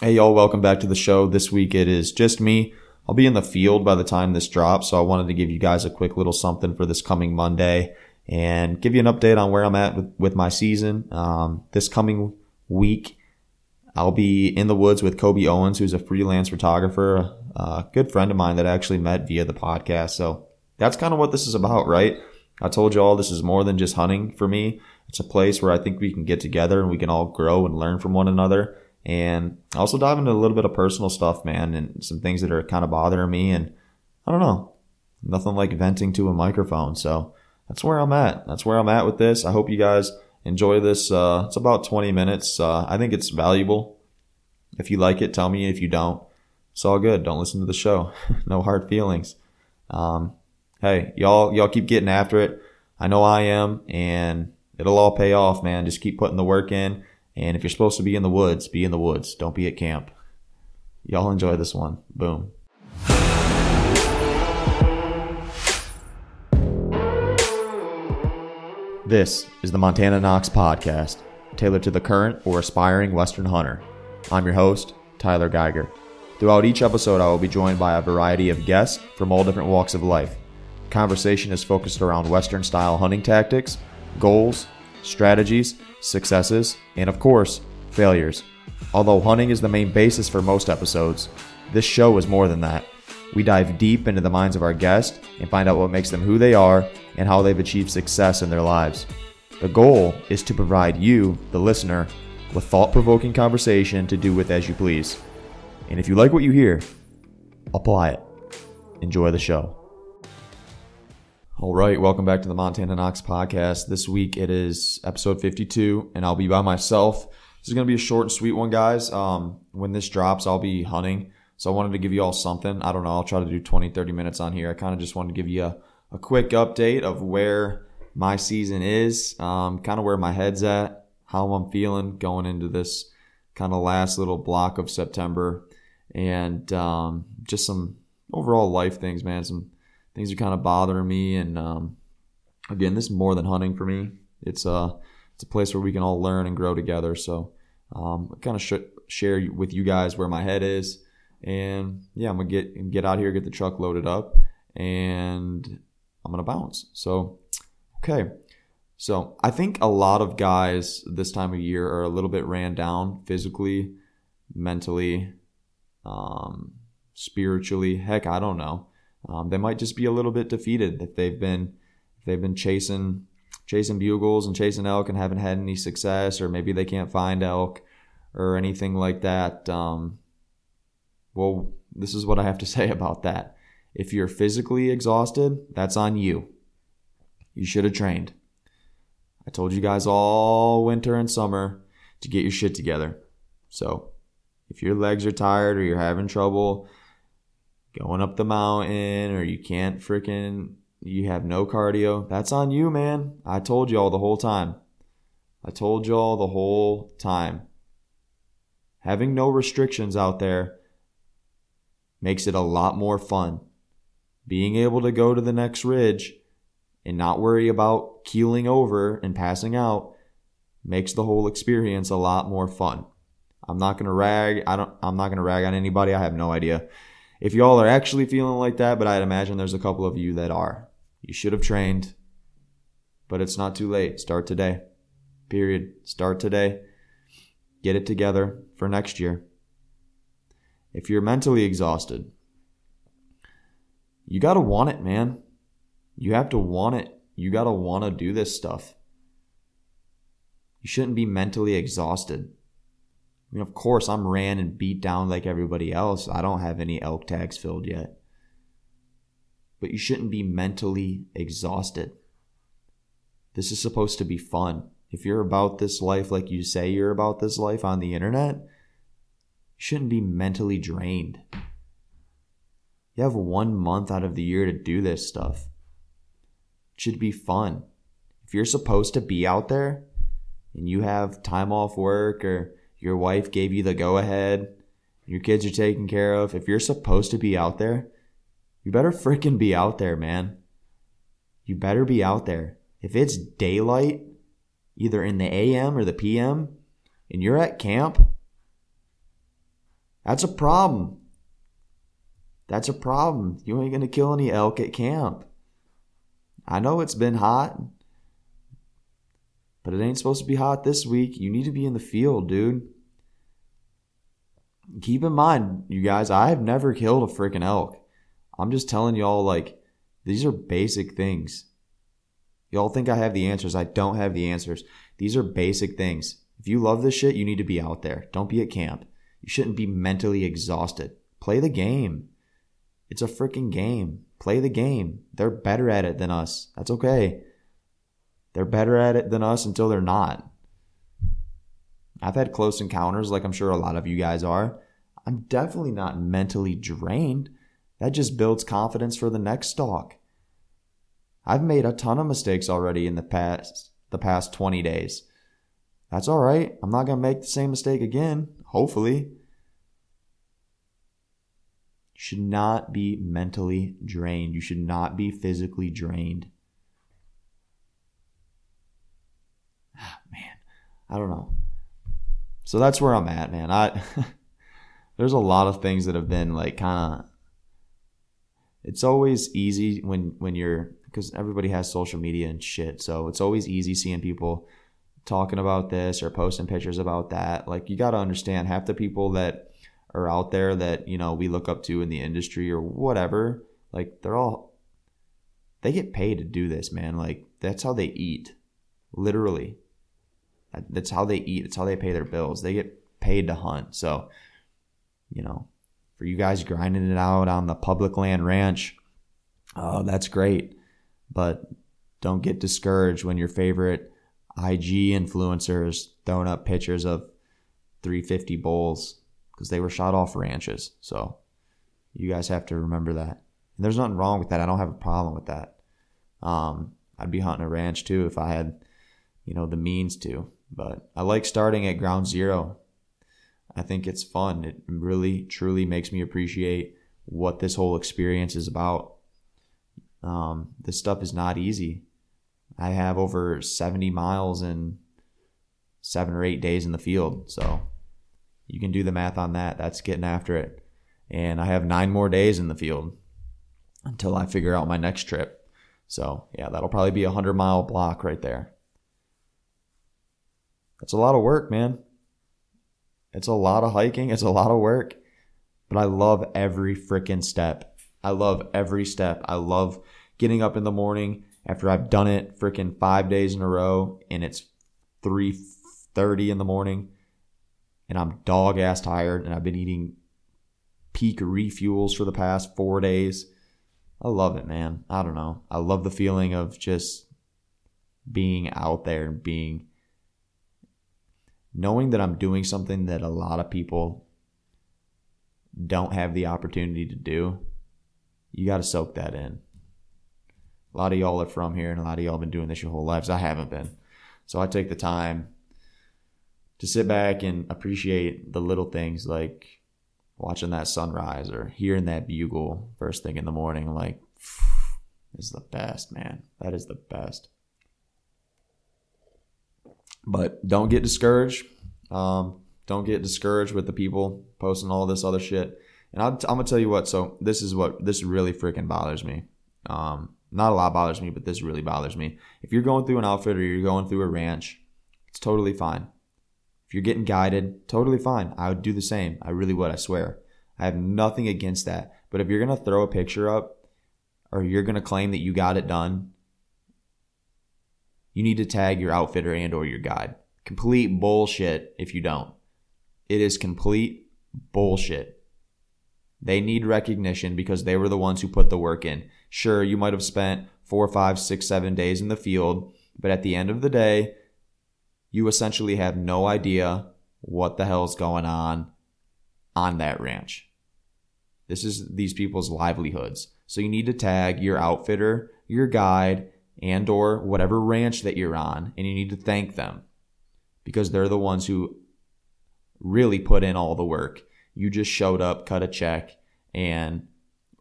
Hey, y'all, welcome back to the show. This week it is just me. I'll be in the field by the time this drops, so I wanted to give you guys a quick little something for this coming Monday and give you an update on where I'm at with, with my season. Um, this coming week, I'll be in the woods with Kobe Owens, who's a freelance photographer, a good friend of mine that I actually met via the podcast. So that's kind of what this is about, right? I told you all this is more than just hunting for me. It's a place where I think we can get together and we can all grow and learn from one another. And also dive into a little bit of personal stuff, man, and some things that are kind of bothering me. And I don't know, nothing like venting to a microphone. So that's where I'm at. That's where I'm at with this. I hope you guys enjoy this. Uh, it's about 20 minutes. Uh, I think it's valuable. If you like it, tell me. If you don't, it's all good. Don't listen to the show. no hard feelings. Um, hey, y'all, y'all keep getting after it. I know I am, and it'll all pay off, man. Just keep putting the work in. And if you're supposed to be in the woods, be in the woods. Don't be at camp. Y'all enjoy this one. Boom. This is the Montana Knox podcast, tailored to the current or aspiring Western hunter. I'm your host, Tyler Geiger. Throughout each episode, I will be joined by a variety of guests from all different walks of life. Conversation is focused around Western style hunting tactics, goals, strategies, successes, and of course, failures. Although hunting is the main basis for most episodes, this show is more than that. We dive deep into the minds of our guests and find out what makes them who they are and how they've achieved success in their lives. The goal is to provide you, the listener, with thought provoking conversation to do with as you please. And if you like what you hear, apply it. Enjoy the show. All right, welcome back to the Montana Knox podcast. This week it is episode 52, and I'll be by myself. This is going to be a short and sweet one, guys. Um, when this drops, I'll be hunting. So I wanted to give you all something. I don't know. I'll try to do 20, 30 minutes on here. I kind of just wanted to give you a, a quick update of where my season is, um, kind of where my head's at, how I'm feeling going into this kind of last little block of September, and um, just some overall life things, man. Some things are kind of bothering me, and um, again, this is more than hunting for me. It's a it's a place where we can all learn and grow together. So um, kind of sh- share with you guys where my head is and yeah, I'm gonna get get out here, get the truck loaded up, and I'm gonna bounce. So, okay. So I think a lot of guys this time of year are a little bit ran down physically, mentally, um, spiritually. Heck, I don't know. Um, they might just be a little bit defeated if they've been if they've been chasing chasing bugles and chasing elk and haven't had any success, or maybe they can't find elk or anything like that. Um, well, this is what I have to say about that. If you're physically exhausted, that's on you. You should have trained. I told you guys all winter and summer to get your shit together. So, if your legs are tired or you're having trouble going up the mountain or you can't freaking you have no cardio, that's on you, man. I told you all the whole time. I told you all the whole time. Having no restrictions out there makes it a lot more fun. Being able to go to the next ridge and not worry about keeling over and passing out makes the whole experience a lot more fun. I'm not gonna rag. I don't. I'm not gonna rag on anybody. I have no idea if y'all are actually feeling like that, but I'd imagine there's a couple of you that are. You should have trained, but it's not too late. Start today. Period. Start today. Get it together for next year if you're mentally exhausted, you got to want it, man. You have to want it. You got to want to do this stuff. You shouldn't be mentally exhausted. I mean, of course, I'm ran and beat down like everybody else. I don't have any elk tags filled yet. But you shouldn't be mentally exhausted. This is supposed to be fun. If you're about this life like you say you're about this life on the internet, you shouldn't be mentally drained. You have one month out of the year to do this stuff. It should be fun. If you're supposed to be out there and you have time off work or your wife gave you the go ahead, your kids are taken care of, if you're supposed to be out there, you better freaking be out there, man. You better be out there. If it's daylight, either in the AM or the PM, and you're at camp, That's a problem. That's a problem. You ain't going to kill any elk at camp. I know it's been hot, but it ain't supposed to be hot this week. You need to be in the field, dude. Keep in mind, you guys, I have never killed a freaking elk. I'm just telling y'all, like, these are basic things. Y'all think I have the answers. I don't have the answers. These are basic things. If you love this shit, you need to be out there. Don't be at camp. You shouldn't be mentally exhausted. Play the game. It's a freaking game. Play the game. They're better at it than us. That's okay. They're better at it than us until they're not. I've had close encounters, like I'm sure a lot of you guys are. I'm definitely not mentally drained. That just builds confidence for the next stalk. I've made a ton of mistakes already in the past the past 20 days. That's all right. I'm not going to make the same mistake again, hopefully. You should not be mentally drained. You should not be physically drained. Ah, man, I don't know. So that's where I'm at, man. I there's a lot of things that have been like kind of it's always easy when when you're because everybody has social media and shit. So it's always easy seeing people talking about this or posting pictures about that. Like you got to understand half the people that are out there that, you know, we look up to in the industry or whatever, like they're all they get paid to do this, man. Like that's how they eat. Literally. That's how they eat. That's how they pay their bills. They get paid to hunt. So, you know, for you guys grinding it out on the public land ranch, oh, that's great. But don't get discouraged when your favorite IG influencers throwing up pictures of 350 bulls because they were shot off ranches. So you guys have to remember that. And there's nothing wrong with that. I don't have a problem with that. Um, I'd be hunting a ranch too if I had, you know, the means to. But I like starting at ground zero. I think it's fun. It really, truly makes me appreciate what this whole experience is about. Um, this stuff is not easy. I have over 70 miles in seven or eight days in the field. So you can do the math on that. That's getting after it. And I have nine more days in the field until I figure out my next trip. So yeah, that'll probably be a hundred mile block right there. That's a lot of work, man. It's a lot of hiking. It's a lot of work. But I love every freaking step. I love every step. I love getting up in the morning after I've done it freaking five days in a row and it's 3.30 in the morning and I'm dog ass tired and I've been eating peak refuels for the past four days. I love it, man. I don't know. I love the feeling of just being out there and being knowing that I'm doing something that a lot of people don't have the opportunity to do, you got to soak that in. A lot of y'all are from here, and a lot of y'all have been doing this your whole lives. I haven't been. So I take the time to sit back and appreciate the little things like watching that sunrise or hearing that bugle first thing in the morning. Like, is the best, man. That is the best. But don't get discouraged. Um, don't get discouraged with the people posting all this other shit. And i am gonna tell you what. So this is what this really freaking bothers me. Um, not a lot bothers me, but this really bothers me. If you're going through an outfit or you're going through a ranch, it's totally fine. If you're getting guided, totally fine. I would do the same. I really would. I swear. I have nothing against that. But if you're gonna throw a picture up, or you're gonna claim that you got it done, you need to tag your outfitter and or your guide. Complete bullshit if you don't. It is complete bullshit. They need recognition because they were the ones who put the work in. Sure, you might have spent four, five, six, seven days in the field, but at the end of the day, you essentially have no idea what the hell's going on on that ranch. This is these people's livelihoods. So you need to tag your outfitter, your guide, and or whatever ranch that you're on and you need to thank them because they're the ones who really put in all the work. You just showed up, cut a check and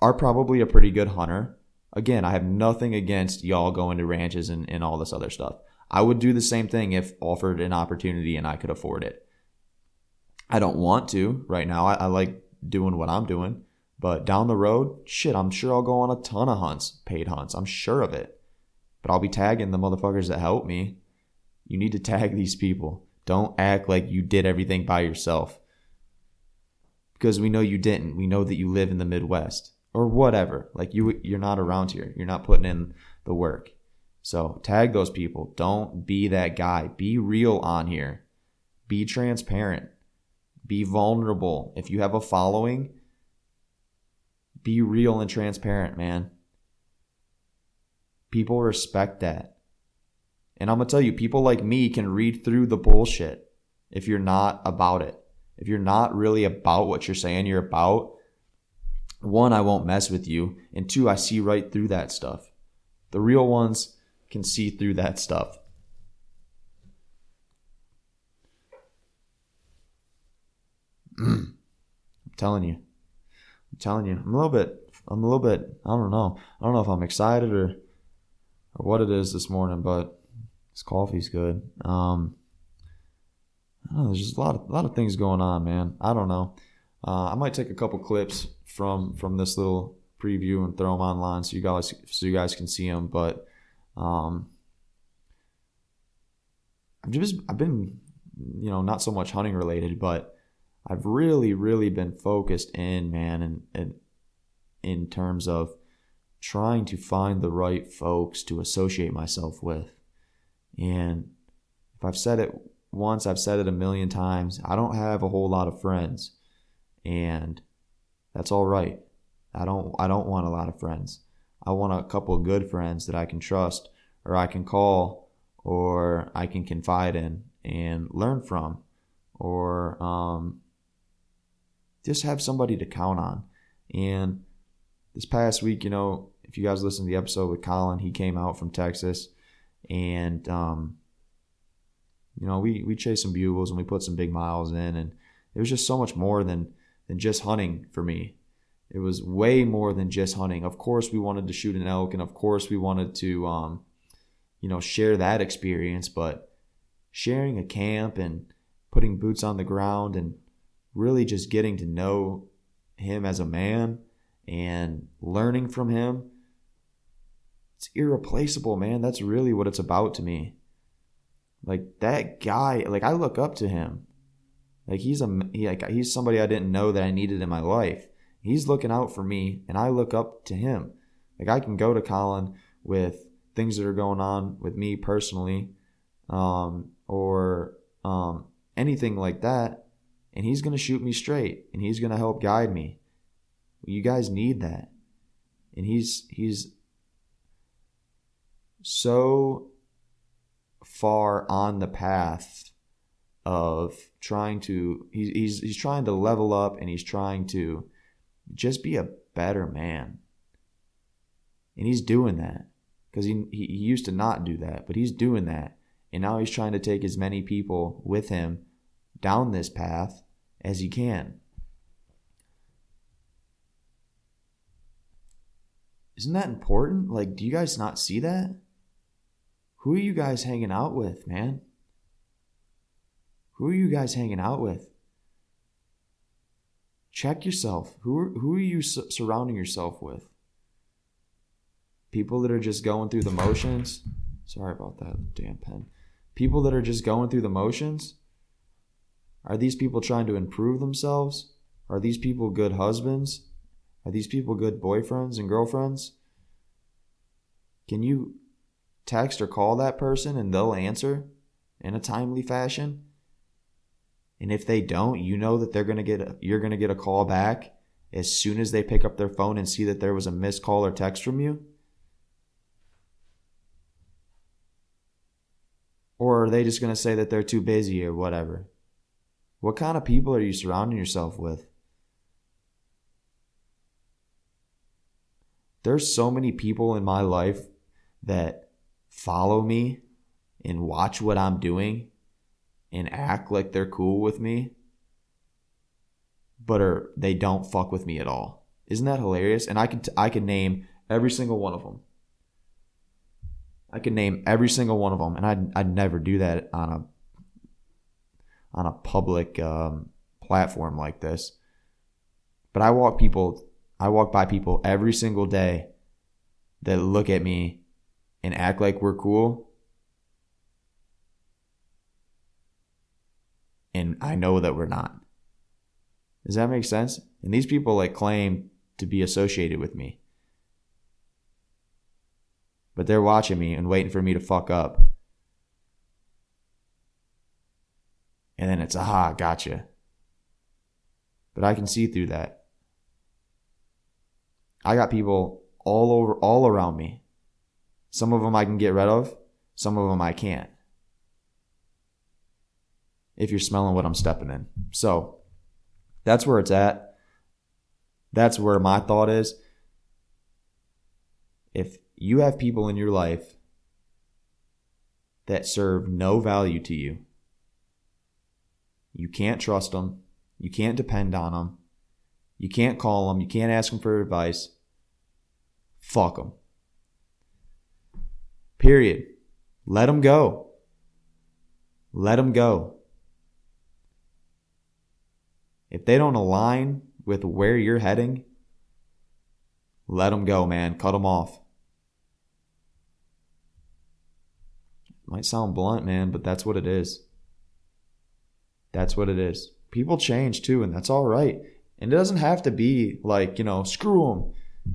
are probably a pretty good hunter. Again, I have nothing against y'all going to ranches and, and all this other stuff. I would do the same thing if offered an opportunity and I could afford it. I don't want to right now. I, I like doing what I'm doing. But down the road, shit, I'm sure I'll go on a ton of hunts, paid hunts. I'm sure of it. But I'll be tagging the motherfuckers that help me. You need to tag these people. Don't act like you did everything by yourself. Because we know you didn't. We know that you live in the Midwest or whatever. Like you you're not around here. You're not putting in the work. So tag those people. Don't be that guy. Be real on here. Be transparent. Be vulnerable. If you have a following, be real and transparent, man. People respect that. And I'm going to tell you, people like me can read through the bullshit if you're not about it. If you're not really about what you're saying you're about, one, I won't mess with you. And two, I see right through that stuff. The real ones can see through that stuff. I'm telling you. I'm telling you. I'm a little bit I'm a little bit I don't know. I don't know if I'm excited or or what it is this morning, but this coffee's good. Um I don't know, there's just a lot of a lot of things going on, man. I don't know. Uh, I might take a couple clips from from this little preview and throw them online so you guys so you guys can see them. But um, I've just I've been you know not so much hunting related, but I've really really been focused in man and and in terms of trying to find the right folks to associate myself with. And if I've said it once, I've said it a million times. I don't have a whole lot of friends, and that's all right. I don't I don't want a lot of friends. I want a couple of good friends that I can trust or I can call or I can confide in and learn from or um, just have somebody to count on. And this past week, you know, if you guys listen to the episode with Colin, he came out from Texas and um, you know, we we chased some bugles and we put some big miles in and it was just so much more than than just hunting for me. It was way more than just hunting. Of course, we wanted to shoot an elk, and of course, we wanted to, um, you know, share that experience. But sharing a camp and putting boots on the ground and really just getting to know him as a man and learning from him, it's irreplaceable, man. That's really what it's about to me. Like that guy, like I look up to him. Like he's a he, like he's somebody I didn't know that I needed in my life He's looking out for me, and I look up to him. Like I can go to Colin with things that are going on with me personally, um, or um, anything like that, and he's gonna shoot me straight, and he's gonna help guide me. You guys need that, and he's he's so far on the path of trying to he's he's, trying to level up and he's trying to just be a better man. And he's doing that because he, he used to not do that, but he's doing that. And now he's trying to take as many people with him down this path as he can. Isn't that important? Like, do you guys not see that? Who are you guys hanging out with, man? Who are you guys hanging out with? check yourself. Who are, who are you su- surrounding yourself with? People that are just going through the motions. Sorry about that damn pen. People that are just going through the motions. Are these people trying to improve themselves? Are these people good husbands? Are these people good boyfriends and girlfriends? Can you text or call that person and they'll answer in a timely fashion? And if they don't, you know that they're going to get a, you're going to get a call back as soon as they pick up their phone and see that there was a missed call or text from you? Or are they just going to say that they're too busy or whatever? What kind of people are you surrounding yourself with? There's so many people in my life that follow me and watch what I'm doing and act like they're cool with me, but are they don't fuck with me at all. Isn't that hilarious? And I can I can name every single one of them. I can name every single one of them, and I'd I'd never do that on a on a public um, platform like this. But I walk people, I walk by people every single day that look at me and act like we're cool. And I know that we're not. Does that make sense? And these people like claim to be associated with me. But they're watching me and waiting for me to fuck up. And then it's, aha, gotcha. But I can see through that. I got people all over, all around me. Some of them I can get rid of, some of them I can't. If you're smelling what I'm stepping in. So that's where it's at. That's where my thought is. If you have people in your life that serve no value to you, you can't trust them. You can't depend on them. You can't call them. You can't ask them for advice. Fuck them. Period. Let them go. Let them go. If they don't align with where you're heading, let them go, man. Cut them off. Might sound blunt, man, but that's what it is. That's what it is. People change too, and that's all right. And it doesn't have to be like, you know, screw them.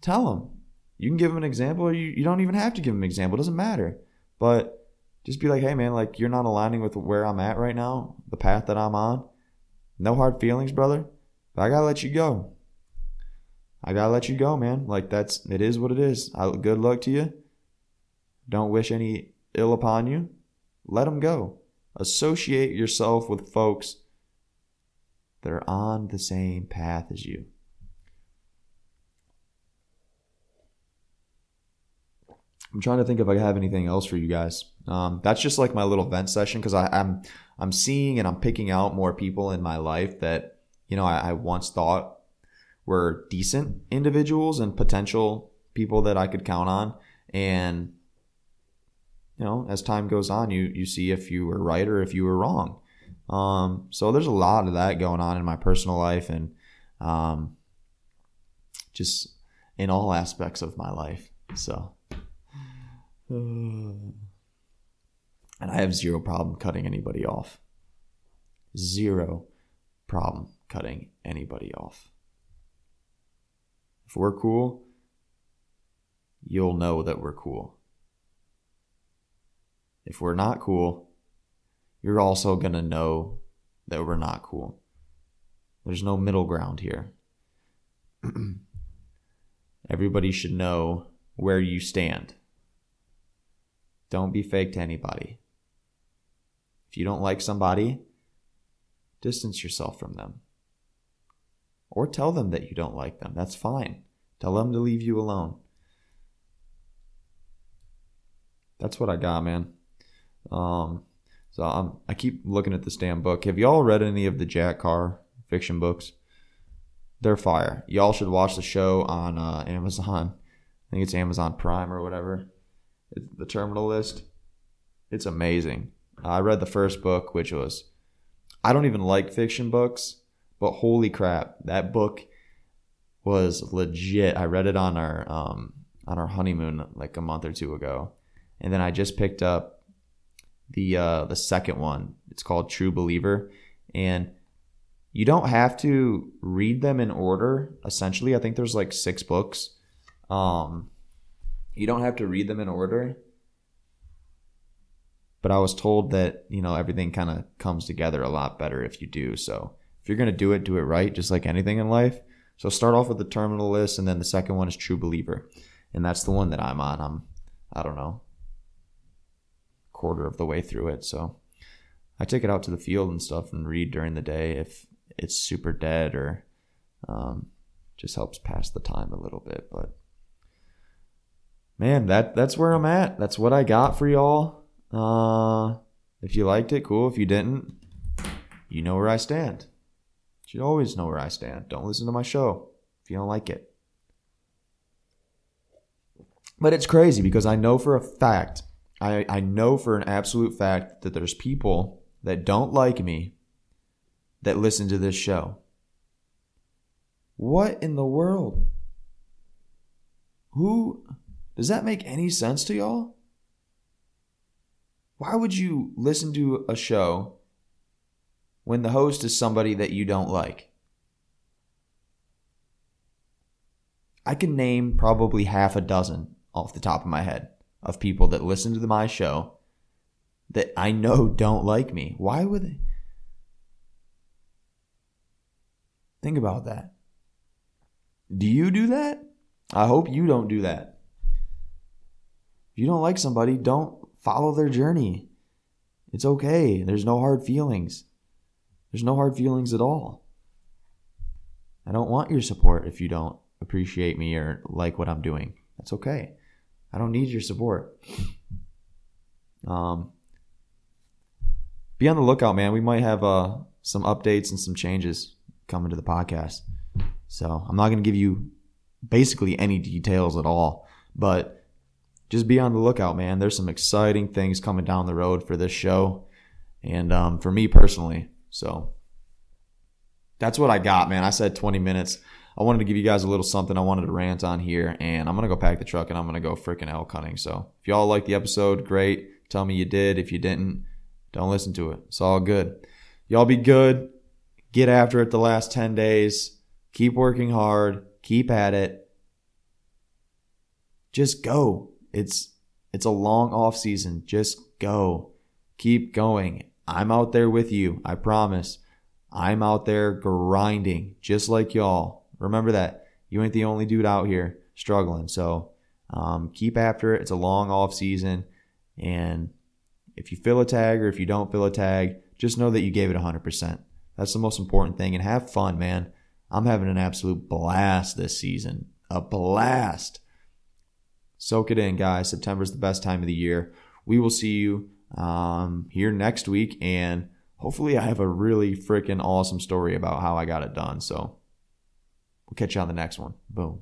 Tell them. You can give them an example, or you, you don't even have to give them an example. It doesn't matter. But just be like, hey, man, like you're not aligning with where I'm at right now, the path that I'm on. No hard feelings, brother. But I gotta let you go. I gotta let you go, man. Like that's it is what it is. I, good luck to you. Don't wish any ill upon you. Let them go. Associate yourself with folks that are on the same path as you. I'm trying to think if I have anything else for you guys. Um, that's just like my little vent session because I'm I'm seeing and I'm picking out more people in my life that you know I, I once thought were decent individuals and potential people that I could count on, and you know, as time goes on, you you see if you were right or if you were wrong. Um, so there's a lot of that going on in my personal life and um, just in all aspects of my life. So, and I have zero problem cutting anybody off. Zero problem cutting anybody off. If we're cool, you'll know that we're cool. If we're not cool, you're also going to know that we're not cool. There's no middle ground here. Everybody should know where you stand. Don't be fake to anybody. If you don't like somebody, distance yourself from them. Or tell them that you don't like them. That's fine. Tell them to leave you alone. That's what I got, man. Um, so I'm, I keep looking at this damn book. Have y'all read any of the Jack Carr fiction books? They're fire. Y'all should watch the show on uh, Amazon. I think it's Amazon Prime or whatever. It's the Terminal List. It's amazing. I read the first book, which was I don't even like fiction books, but holy crap, that book was legit. I read it on our um, on our honeymoon like a month or two ago, and then I just picked up the uh, the second one. It's called True Believer, and you don't have to read them in order. Essentially, I think there's like six books. Um, you don't have to read them in order. But I was told that you know everything kind of comes together a lot better if you do. So if you're gonna do it, do it right, just like anything in life. So start off with the terminal list, and then the second one is True Believer, and that's the one that I'm on. I'm I don't know quarter of the way through it. So I take it out to the field and stuff and read during the day if it's super dead or um, just helps pass the time a little bit. But man, that that's where I'm at. That's what I got for y'all. Uh, if you liked it, cool. If you didn't, you know where I stand. You should always know where I stand. Don't listen to my show if you don't like it. But it's crazy because I know for a fact I, I know for an absolute fact that there's people that don't like me that listen to this show. What in the world? Who does that make any sense to y'all? Why would you listen to a show when the host is somebody that you don't like? I can name probably half a dozen off the top of my head of people that listen to my show that I know don't like me. Why would they? Think about that. Do you do that? I hope you don't do that. If you don't like somebody, don't follow their journey. It's okay. There's no hard feelings. There's no hard feelings at all. I don't want your support if you don't appreciate me or like what I'm doing. That's okay. I don't need your support. Um, be on the lookout, man. We might have uh, some updates and some changes coming to the podcast. So I'm not going to give you basically any details at all, but just be on the lookout, man. There's some exciting things coming down the road for this show and um, for me personally. So that's what I got, man. I said 20 minutes. I wanted to give you guys a little something I wanted to rant on here, and I'm to go pack the truck and I'm to go freaking elk hunting. So if y'all like the episode, great. Tell me you did. If you didn't, don't listen to it. It's all good. Y'all be good. Get after it the last 10 days. Keep working hard. Keep at it. Just go. It's it's a long off season. Just go. Keep going. I'm out there with you. I promise. I'm out there grinding just like y'all. Remember that. You ain't the only dude out here struggling. So um, keep after it. It's a long off season. And if you fill a tag or if you don't fill a tag, just know that you gave it 100%. That's the most important thing. And have fun, man. I'm having an absolute blast this season. A blast. Soak it in, guys. September's the best time of the year. We will see you um, here next week. And hopefully, I have a really freaking awesome story about how I got it done. So catch you on the next one. Boom.